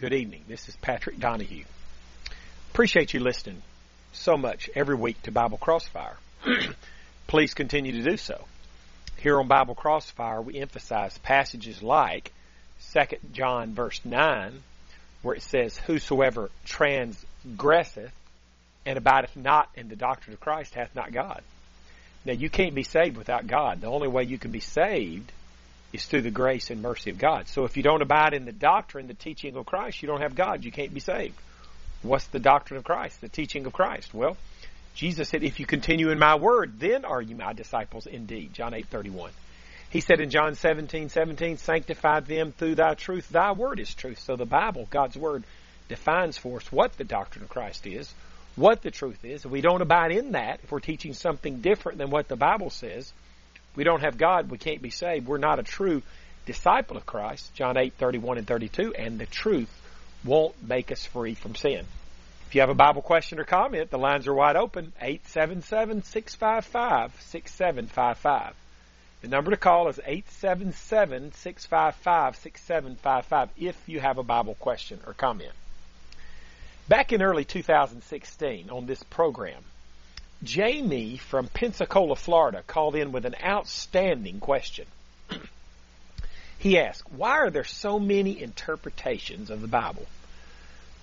Good evening. This is Patrick Donahue. Appreciate you listening so much every week to Bible Crossfire. Please continue to do so. Here on Bible Crossfire, we emphasize passages like 2 John verse 9, where it says, Whosoever transgresseth and abideth not in the doctrine of Christ hath not God. Now, you can't be saved without God. The only way you can be saved is through the grace and mercy of God. So if you don't abide in the doctrine, the teaching of Christ, you don't have God. You can't be saved. What's the doctrine of Christ? The teaching of Christ. Well, Jesus said, if you continue in my word, then are you my disciples indeed. John 8, 31. He said in John 17, 17, sanctify them through thy truth. Thy word is truth. So the Bible, God's word, defines for us what the doctrine of Christ is, what the truth is. If we don't abide in that, if we're teaching something different than what the Bible says, we don't have God, we can't be saved. We're not a true disciple of Christ, John 8, 31 and 32, and the truth won't make us free from sin. If you have a Bible question or comment, the lines are wide open, 877-655-6755. The number to call is 877-655-6755 if you have a Bible question or comment. Back in early 2016 on this program, Jamie from Pensacola, Florida called in with an outstanding question. he asked, why are there so many interpretations of the Bible?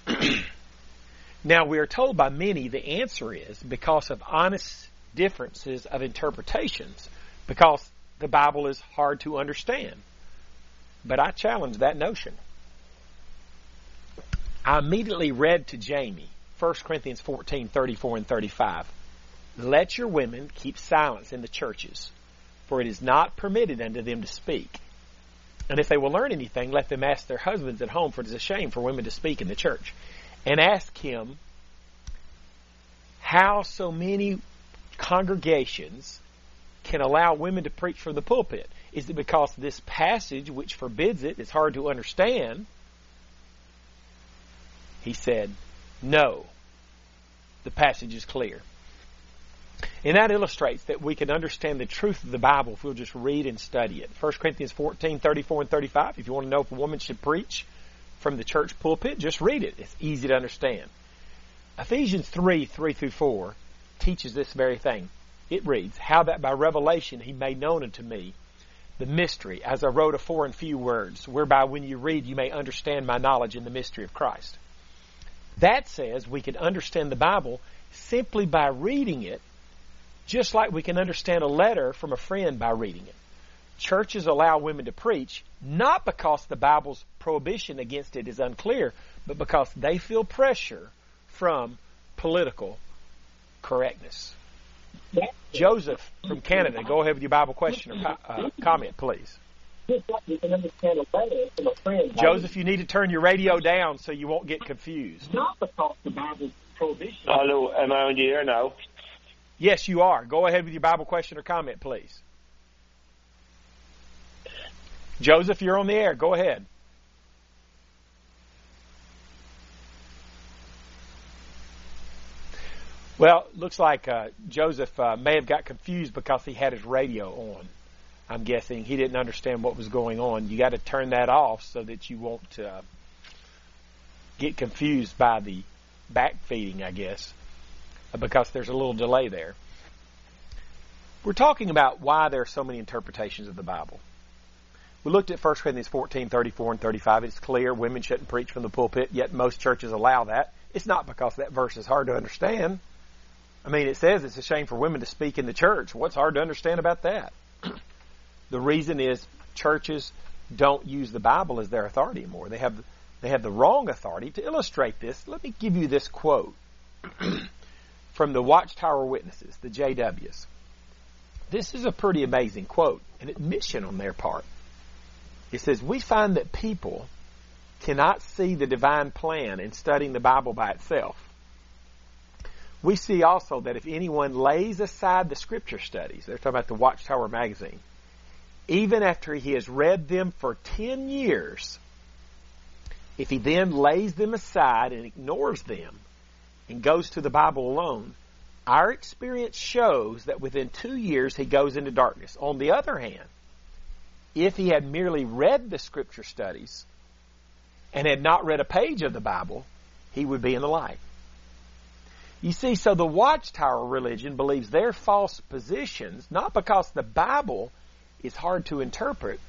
now we are told by many the answer is because of honest differences of interpretations, because the Bible is hard to understand. But I challenge that notion. I immediately read to Jamie 1 Corinthians 14, 34 and 35. Let your women keep silence in the churches, for it is not permitted unto them to speak. And if they will learn anything, let them ask their husbands at home, for it is a shame for women to speak in the church. And ask him how so many congregations can allow women to preach from the pulpit. Is it because this passage, which forbids it, is hard to understand? He said, No. The passage is clear. And that illustrates that we can understand the truth of the Bible if we'll just read and study it. 1 Corinthians 14, 34 and 35. If you want to know if a woman should preach from the church pulpit, just read it. It's easy to understand. Ephesians 3, 3 through 4 teaches this very thing. It reads, How that by revelation he made known unto me the mystery, as I wrote afore in few words, whereby when you read you may understand my knowledge in the mystery of Christ. That says we can understand the Bible simply by reading it just like we can understand a letter from a friend by reading it. Churches allow women to preach not because the Bible's prohibition against it is unclear, but because they feel pressure from political correctness. Joseph from Canada, go ahead with your Bible question or uh, comment, please. Joseph, you need to turn your radio down so you won't get confused. Not because the Bible's prohibition. Hello, am I on the air now? Yes, you are. Go ahead with your Bible question or comment, please. Joseph, you're on the air. Go ahead. Well, looks like uh, Joseph uh, may have got confused because he had his radio on. I'm guessing he didn't understand what was going on. You got to turn that off so that you won't uh, get confused by the back feeding, I guess because there's a little delay there. We're talking about why there are so many interpretations of the Bible. We looked at 1 Corinthians 14, 34 and 35. It's clear women shouldn't preach from the pulpit, yet most churches allow that. It's not because that verse is hard to understand. I mean, it says it's a shame for women to speak in the church. What's hard to understand about that? the reason is churches don't use the Bible as their authority anymore. They have they have the wrong authority. To illustrate this, let me give you this quote. from the Watchtower Witnesses, the JWs. This is a pretty amazing quote, an admission on their part. It says, We find that people cannot see the divine plan in studying the Bible by itself. We see also that if anyone lays aside the scripture studies, they're talking about the Watchtower magazine, even after he has read them for 10 years, if he then lays them aside and ignores them, and goes to the Bible alone, our experience shows that within two years he goes into darkness. On the other hand, if he had merely read the scripture studies and had not read a page of the Bible, he would be in the light. You see, so the Watchtower religion believes their false positions, not because the Bible is hard to interpret,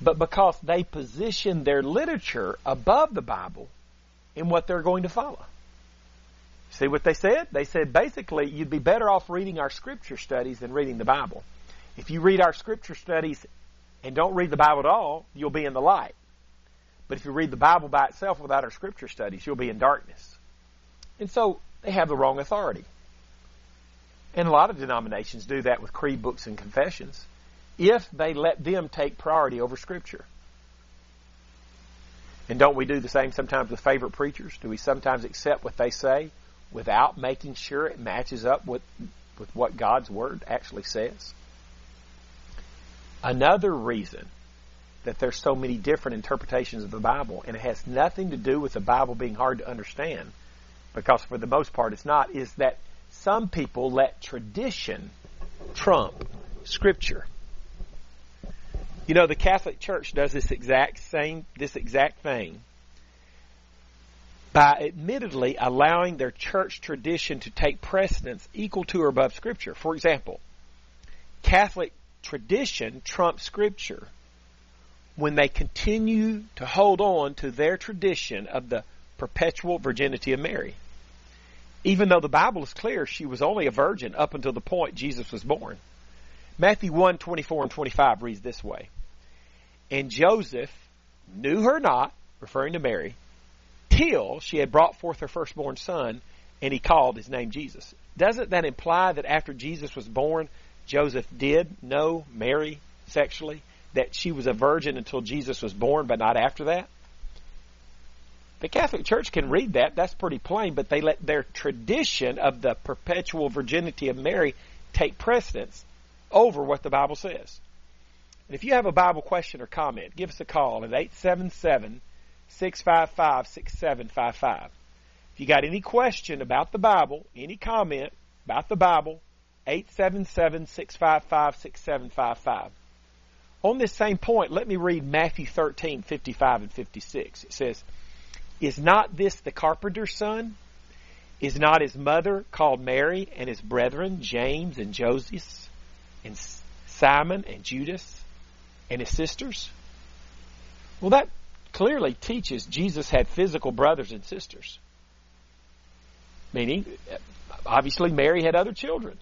but because they position their literature above the Bible in what they're going to follow. See what they said? They said basically you'd be better off reading our scripture studies than reading the Bible. If you read our scripture studies and don't read the Bible at all, you'll be in the light. But if you read the Bible by itself without our scripture studies, you'll be in darkness. And so they have the wrong authority. And a lot of denominations do that with creed books and confessions if they let them take priority over Scripture. And don't we do the same sometimes with favorite preachers? Do we sometimes accept what they say without making sure it matches up with, with what God's Word actually says? Another reason that there's so many different interpretations of the Bible, and it has nothing to do with the Bible being hard to understand, because for the most part it's not, is that some people let tradition trump Scripture. You know, the Catholic Church does this exact same, this exact thing by admittedly allowing their church tradition to take precedence equal to or above Scripture. For example, Catholic tradition trumps Scripture when they continue to hold on to their tradition of the perpetual virginity of Mary. Even though the Bible is clear she was only a virgin up until the point Jesus was born. Matthew 1, 24 and 25 reads this way. And Joseph knew her not, referring to Mary, till she had brought forth her firstborn son, and he called his name Jesus. Doesn't that imply that after Jesus was born, Joseph did know Mary sexually? That she was a virgin until Jesus was born, but not after that? The Catholic Church can read that. That's pretty plain, but they let their tradition of the perpetual virginity of Mary take precedence over what the Bible says. If you have a Bible question or comment, give us a call at 877 655 6755. If you got any question about the Bible, any comment about the Bible, 877 655 6755. On this same point, let me read Matthew 13 55 and 56. It says, Is not this the carpenter's son? Is not his mother called Mary, and his brethren, James and Joseph, and Simon and Judas? and his sisters? Well, that clearly teaches Jesus had physical brothers and sisters. Meaning, obviously, Mary had other children.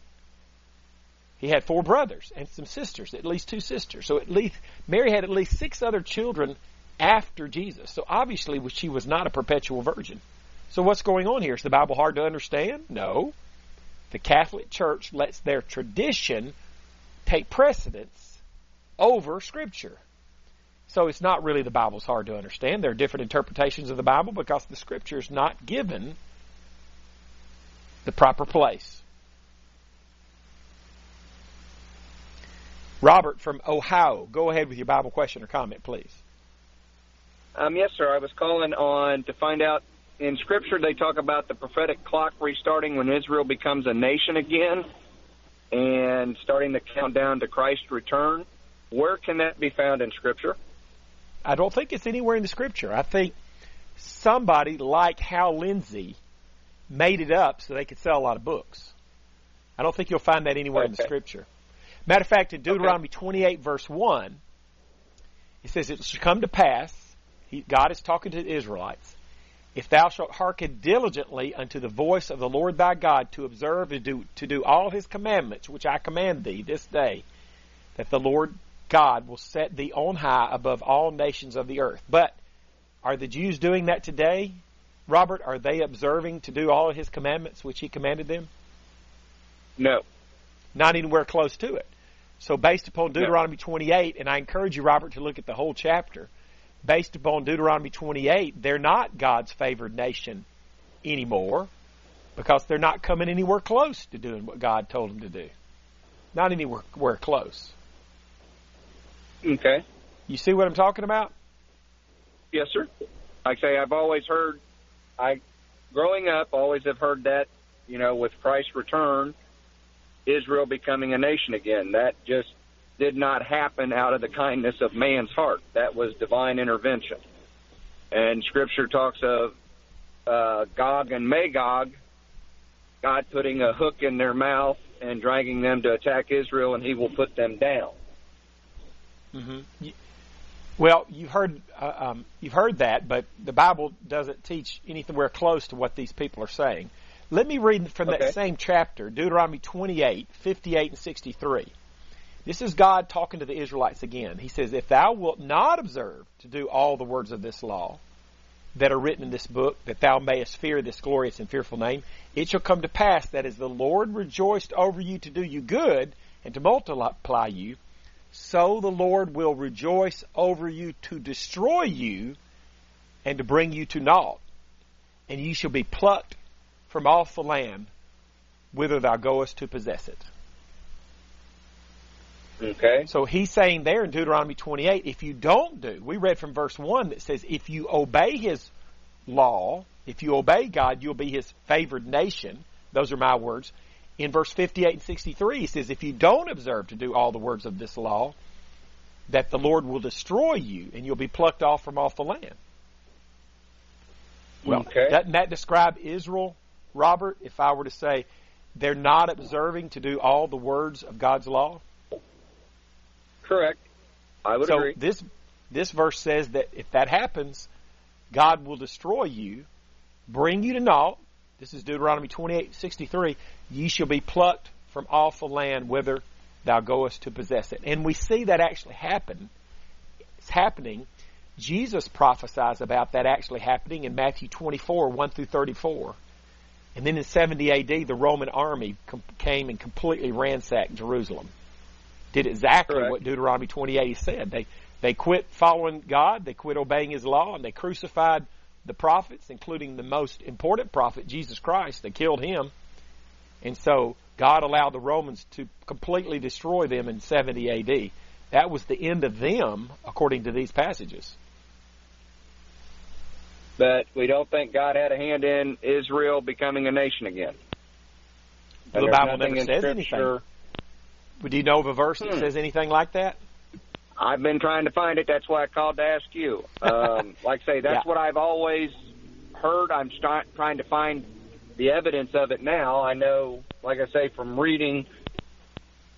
He had four brothers and some sisters, at least two sisters. So at least Mary had at least six other children after Jesus. So obviously, she was not a perpetual virgin. So what's going on here? Is the Bible hard to understand? No. The Catholic Church lets their tradition take precedence over Scripture. So it's not really the Bible's hard to understand. There are different interpretations of the Bible because the Scripture is not given the proper place. Robert from Ohio, go ahead with your Bible question or comment, please. Um, yes, sir. I was calling on to find out in Scripture they talk about the prophetic clock restarting when Israel becomes a nation again and starting the countdown to Christ's return. Where can that be found in Scripture? I don't think it's anywhere in the Scripture. I think somebody like Hal Lindsey made it up so they could sell a lot of books. I don't think you'll find that anywhere okay. in the Scripture. Matter of fact, in Deuteronomy okay. 28, verse 1, it says, It shall come to pass, he, God is talking to the Israelites, if thou shalt hearken diligently unto the voice of the Lord thy God to observe and do, to do all his commandments, which I command thee this day, that the Lord God will set thee on high above all nations of the earth. But are the Jews doing that today? Robert, are they observing to do all of his commandments which he commanded them? No. Not anywhere close to it. So based upon Deuteronomy no. 28, and I encourage you, Robert, to look at the whole chapter, based upon Deuteronomy 28, they're not God's favored nation anymore because they're not coming anywhere close to doing what God told them to do. Not anywhere close. Okay. You see what I'm talking about? Yes, sir. Like I say, I've always heard, I, growing up, always have heard that, you know, with Christ's return, Israel becoming a nation again. That just did not happen out of the kindness of man's heart. That was divine intervention. and Scripture talks of uh, Gog and Magog, God putting a hook in their mouth and dragging them to attack Israel, and He will put them down. Mm-hmm. Well, you've heard uh, um, you've heard that, but the Bible doesn't teach anywhere close to what these people are saying. Let me read from Okay. that same chapter, Deuteronomy 28, 58 and 63. This is God talking to the Israelites again. He says, If thou wilt not observe to do all the words of this law that are written in this book, that thou mayest fear this glorious and fearful name, it shall come to pass that as the Lord rejoiced over you to do you good and to multiply you, so the Lord will rejoice over you to destroy you and to bring you to naught. And ye shall be plucked from off the land whither thou goest to possess it. Okay. So he's saying there in Deuteronomy 28, if you don't do, we read from verse 1 that says, if you obey his law, if you obey God, you'll be his favored nation. Those are my words. In verse 58 and 63, he says, if you don't observe to do all the words of this law, that the Lord will destroy you and you'll be plucked off from off the land. Well, Okay. doesn't that describe Israel, Robert, if I were to say they're not observing to do all the words of God's law? Correct. I would so agree. this this verse says that if that happens, God will destroy you, bring you to naught. This is Deuteronomy twenty eight sixty three. Ye shall be plucked from off the land whither thou goest to possess it. And we see that actually happen. It's happening. Jesus prophesies about that actually happening in Matthew 24, 1 through 34. And then in 70 AD, the Roman army com- came and completely ransacked Jerusalem. Did exactly Correct. what Deuteronomy 28 said. They, they quit following God, they quit obeying His law, and they crucified the prophets, including the most important prophet, Jesus Christ. They killed him. And so God allowed the Romans to completely destroy them in 70 AD. That was the end of them, according to these passages. But we don't think God had a hand in Israel becoming a nation again. The And Bible never says anything. Do you know of a verse that Hmm. says anything like that? I've been trying to find it. That's why I called to ask you. Um, like I say, that's Yeah. what I've always heard. I'm start, trying to find the evidence of it now. I know, like I say, from reading,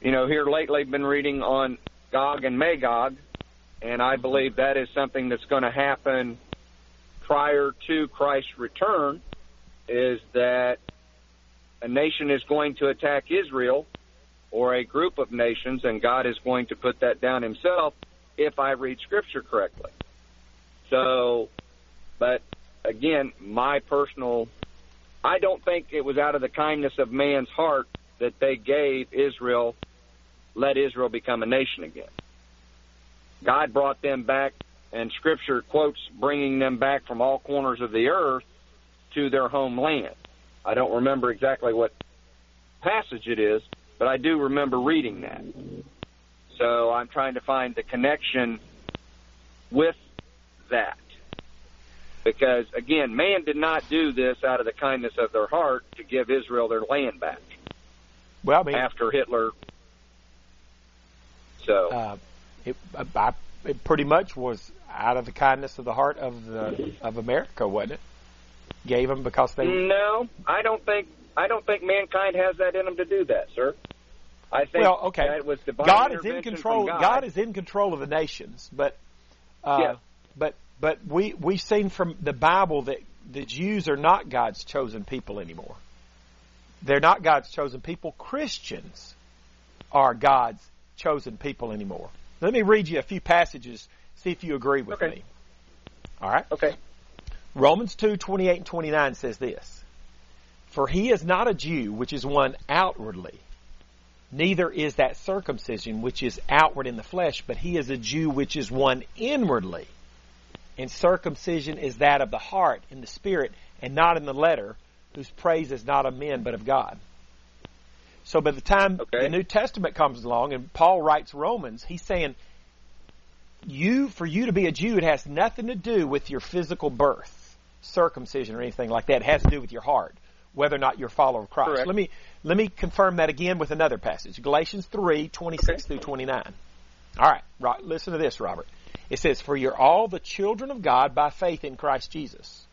you know, here lately, been reading on Gog and Magog, and I believe that is something that's going to happen prior to Christ's return. Is that a nation is going to attack Israel or a group of nations, and God is going to put that down himself if I read Scripture correctly. So, but again, my personal, I don't think it was out of the kindness of man's heart that they gave Israel, let Israel become a nation again. God brought them back, and Scripture quotes bringing them back from all corners of the earth to their homeland. I don't remember exactly what passage it is, but I do remember reading that. So I'm trying to find the connection with that. Because, again, man did not do this out of the kindness of their heart to give Israel their land back Well, I mean, after Hitler. So, uh, it, I, it pretty much was out of the kindness of the heart of the of America, wasn't it? Gave them because they. no, I don't think I don't think mankind has that in them to do that, sir. I think Well, okay. that was divine God is in control. from God. is in control of the nations, but uh, Yeah. but but we we've seen from the Bible that the Jews are not God's chosen people anymore. They're not God's chosen people. Christians are God's chosen people anymore. Let me read you a few passages. See if you agree with Okay. me. All right. Okay. Romans two twenty eight and 29 says this For he is not a Jew, which is one outwardly, neither is that circumcision, which is outward in the flesh, but he is a Jew, which is one inwardly. And circumcision is that of the heart, in the spirit, and not in the letter, whose praise is not of men, but of God. So by the time Okay. the New Testament comes along and Paul writes Romans, he's saying, you, for you to be a Jew, it has nothing to do with your physical birth, circumcision, or anything like that. It has to do with your heart, whether or not you're a follower of Christ. Correct. Let me let me confirm that again with another passage, Galatians three twenty six Okay. through twenty nine. All right, right. Listen to this, Robert. It says, For you're all the children of God by faith in Christ Jesus.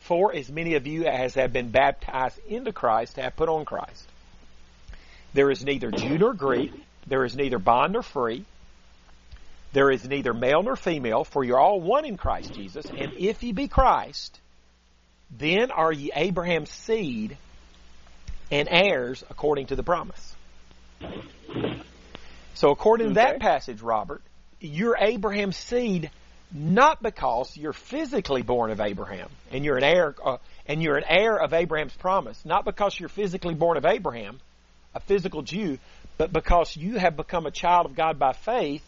For as many of you as have been baptized into Christ have put on Christ. There is neither Jew nor Greek, there is neither bond nor free, there is neither male nor female, for you're all one in Christ Jesus. And if ye be Christ, then are ye Abraham's seed and heirs according to the promise. So according to that passage, Robert, you're Abraham's seed not because you're physically born of Abraham and you're an heir uh, and you're an heir of Abraham's promise, not because you're physically born of Abraham, a physical Jew, but because you have become a child of God by faith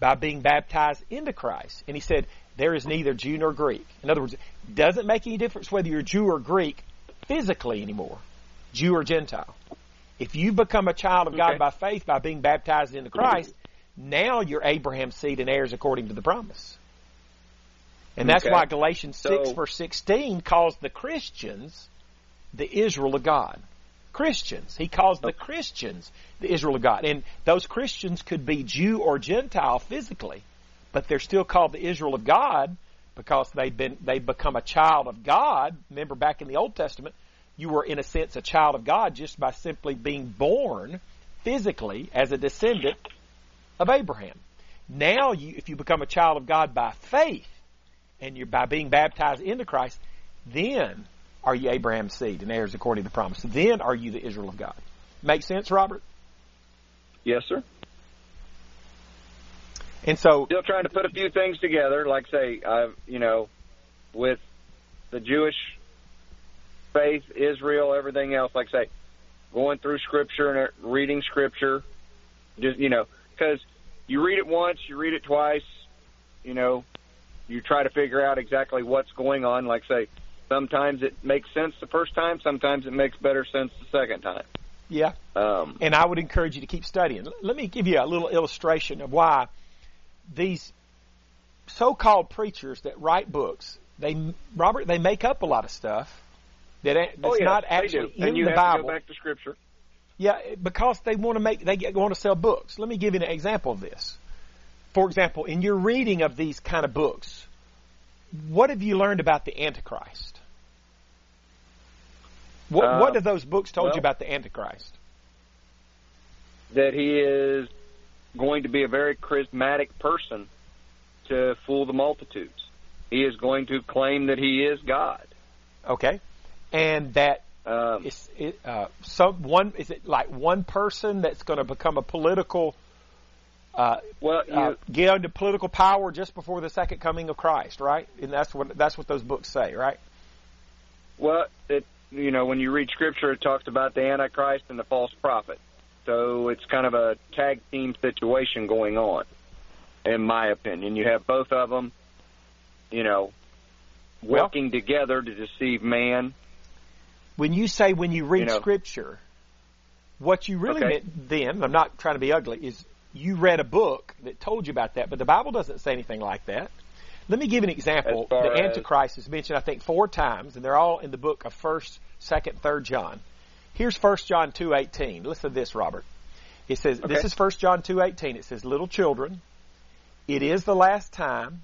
by being baptized into Christ. And he said, there is neither Jew nor Greek. In other words, it doesn't make any difference whether you're Jew or Greek physically anymore, Jew or Gentile. If you become a child of God by faith by being baptized into Christ, now you're Abraham's seed and heirs according to the promise. And that's Okay. why Galatians 6 verse 16 calls the Christians the Israel of God. Christians. He calls the oh. Christians the Israel of God. And those Christians could be Jew or Gentile physically, but they're still called the Israel of God because they've been they've become a child of God. Remember back in the Old Testament, you were in a sense a child of God just by simply being born physically as a descendant of Abraham. Now you if you become a child of God by faith and you're by being baptized into Christ, then are you Abraham's seed and heirs according to the promise. Then are you the Israel of God. Make sense, Robert? Yes, sir. And so Still trying to put a few things together. Like say, I've you know, with the Jewish faith, Israel, everything else. Like say, going through Scripture and reading Scripture, just you know, because you read it once, you read it twice, you know, you try to figure out exactly what's going on. Like say, sometimes it makes sense the first time, sometimes it makes better sense the second time. yeah, Um, and I would encourage you to keep studying. Let me give you a little illustration of why these so-called preachers that write books, they Robert, they make up a lot of stuff that that's oh yeah, not actually in and you the have Bible. to go back to Scripture. Yeah, because they want to make they want to sell books. Let me give you an example of this. For example, in your reading of these kind of books, what have you learned about the Antichrist? What Uh, what have those books told well- you about the Antichrist? that he is going to be a very charismatic person to fool the multitudes. He is going to claim that he is God. Okay, and that Um, is it, uh, some one is it like one person that's going to become a political uh, well, you, uh, get into political power just before the second coming of Christ, right? And that's what that's what those books say, right? well, it, you know, when you read Scripture, it talks about the Antichrist and the false prophet. So it's kind of a tag team situation going on, in my opinion. You have both of them, you know, Well- working together to deceive man. when you say when you read You know. scripture, what you really Okay. meant then, I'm not trying to be ugly, is you read a book that told you about that, but the Bible doesn't say anything like that. Let me give an example. The Antichrist is mentioned, I think, four times, and they're all in the book of First, Second, Third John. Here's First John two eighteen. Listen to this, Robert. It says, "This is First John two eighteen. It says, "Little children, it is the last time,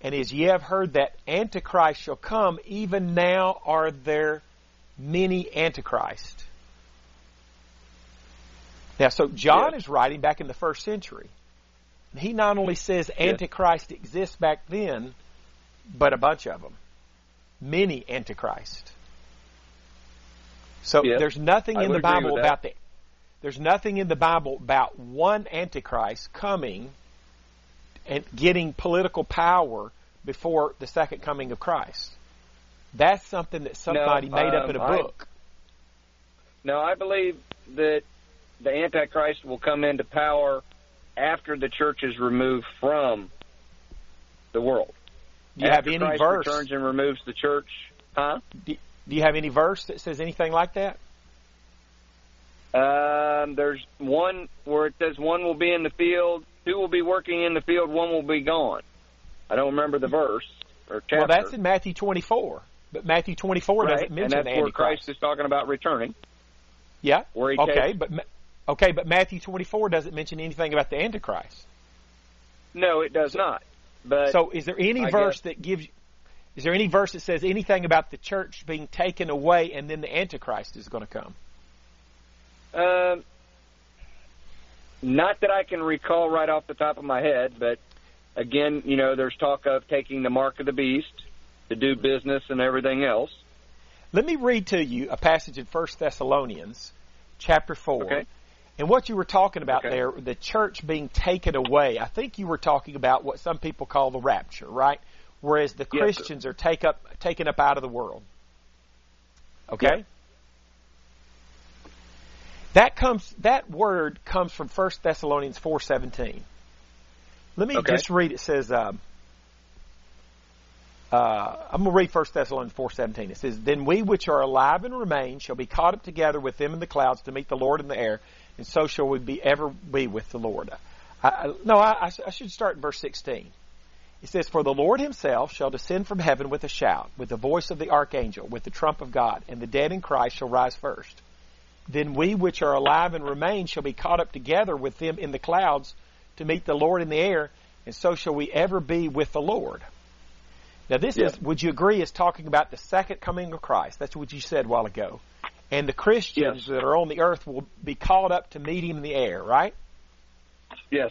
and as ye have heard that Antichrist shall come, even now are there many Antichrists." Now, so John Yes. is writing back in the first century. He not only says Antichrist exists back then, but a bunch of them. Many Antichrist. So there's nothing I in the Bible that. about the there's nothing in the Bible about one Antichrist coming and getting political power before the second coming of Christ. That's something that somebody made up in a um, I- book. No, I believe that the Antichrist will come into power after the church is removed from the world. Do you have any Christ verse? returns and removes the church, huh? Do you have any verse that says anything like that? Um, there's one where it says one will be in the field, two will be working in the field, one will be gone. I don't remember the verse or chapter. Well, that's in Matthew 24. But Matthew 24 right, doesn't and mention that's the where Antichrist. Christ is talking about returning. yeah. where he okay, but okay, but Matthew 24 doesn't mention anything about the Antichrist. No, it does not. But So, is there any I verse guess- that gives? Is there any verse that says anything about the church being taken away and then the Antichrist is going to come? Um, not that I can recall right off the top of my head, but again, you know, there's talk of taking the mark of the beast to do business and everything else. Let me read to you a passage in First Thessalonians, chapter four. Okay. And what you were talking about Okay. there, the church being taken away, I think you were talking about what some people call the rapture, right? Whereas the Yes, sir. Christians are take up, taken up out of the world. Okay? That comes that word comes from First Thessalonians four seventeen. Let me Okay. just read. It says, um, uh, I'm going to read First Thessalonians four seventeen. It says, "Then we which are alive and remain shall be caught up together with them in the clouds to meet the Lord in the air, and so shall we be ever be with the Lord." I, I, no, I, I, should start in verse sixteen. It says, For the Lord himself shall descend from heaven with a shout, with the voice of the archangel, with the trump of God, and the dead in Christ shall rise first. Then we which are alive and remain shall be caught up together with them in the clouds to meet the Lord in the air, and so shall we ever be with the Lord. Now this Yeah. is, would you agree, is talking about the second coming of Christ. That's what you said a while ago. And the Christians Yes. that are on the earth will be called up to meet him in the air, right? Yes.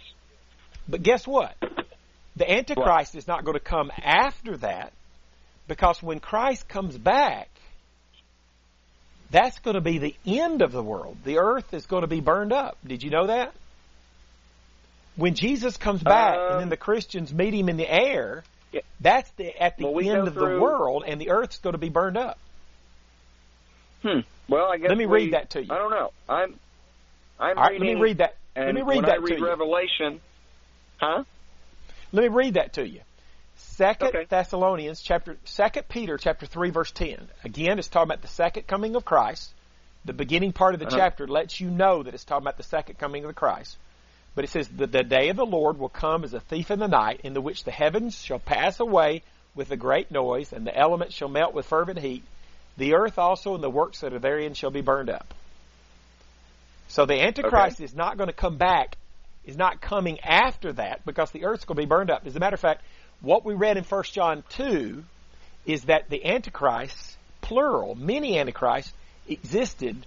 But guess what? The Antichrist is not going to come after that because when Christ comes back, that's going to be the end of the world. The earth is going to be burned up. Did you know that? When Jesus comes back and then Um, the Christians meet him in the air, Yeah. that's the at the Well, end of the world and the earth's going to be burned up. Hmm. Well, I guess Let me we- read that to you. I don't know. I'm. I'm right, let me read that. Let me read that I read to you. Revelation, huh? Let me read that to you. Second Okay. Thessalonians chapter Second Peter chapter three verse ten. Again, it's talking about the second coming of Christ. The beginning part of the Uh-huh. chapter lets you know that it's talking about the second coming of the Christ. But it says that the day of the Lord will come as a thief in the night, in the which the heavens shall pass away with a great noise, and the elements shall melt with fervent heat. The earth also and the works that are therein shall be burned up. So the Antichrist is not going to come back, is not coming after that because the earth's going to be burned up. As a matter of fact, what we read in 1 John 2 is that the Antichrist, plural, many Antichrists, existed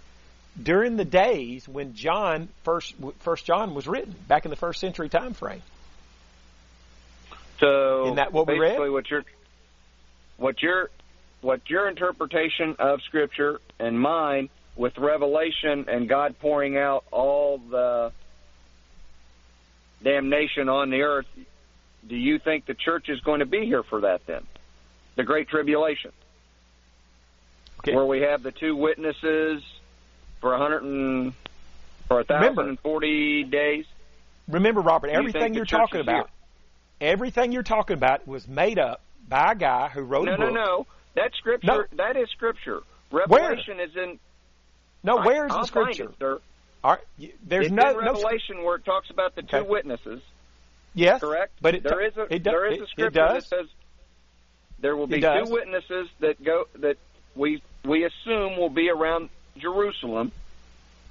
during the days when John first First John was written, back in the first century time frame. So Isn't that what we read? basically what your what your what your interpretation of Scripture and mine with Revelation and God pouring out all the damnation on the earth. Do you think the church is going to be here for that then? The Great Tribulation, Okay. where we have the two witnesses for a hundred and for a thousand and forty days. Remember, Robert, Do you everything you're talking about, everything you're talking about was made up by a guy who wrote No, a no, book. no. That's scripture. No. That is scripture. Revelation is in. No, where is I'll the scripture? It, sir. All right, there's it's no, in no. Revelation where it talks about the two witnesses. Yes, Correct. But it there is a it, there is a scripture that says there will be two witnesses that go that we we assume will be around Jerusalem,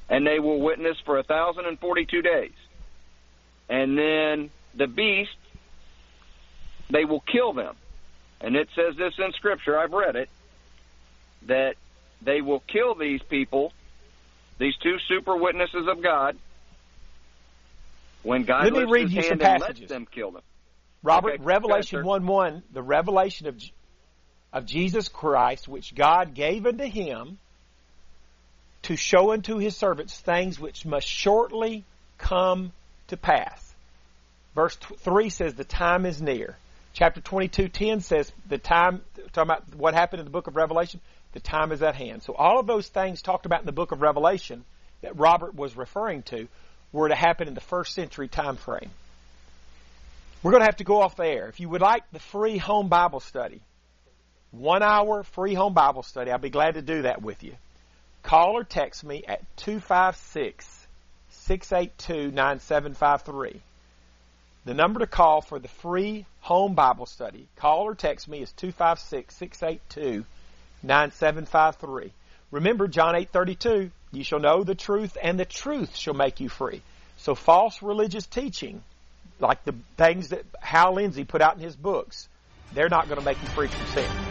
and they will witness for a thousand and forty two days, and then the beast they will kill them, and it says this in Scripture. I've read it that they will kill these people, these two super witnesses of God. When God Let me read you some hand and lets passages. them kill them. Robert, Okay, Revelation ahead, 1 1, the revelation of, of Jesus Christ, which God gave unto him to show unto his servants things which must shortly come to pass. Verse 3 says, The time is near. Chapter 22 10 says, The time, talking about what happened in the book of Revelation, the time is at hand. So all of those things talked about in the book of Revelation that Robert was referring to were to happen in the first century time frame. We're going to have to go off the air. If you would like the free home Bible study, one hour free home Bible study, I'll be glad to do that with you. Call or text me at 256 682 9753. The number to call for the free home Bible study, call or text me is 256 682 9753. Remember John 8:32, you shall know the truth and the truth shall make you free. So false religious teaching like the things that Hal Lindsey put out in his books, they're not going to make you free from sin.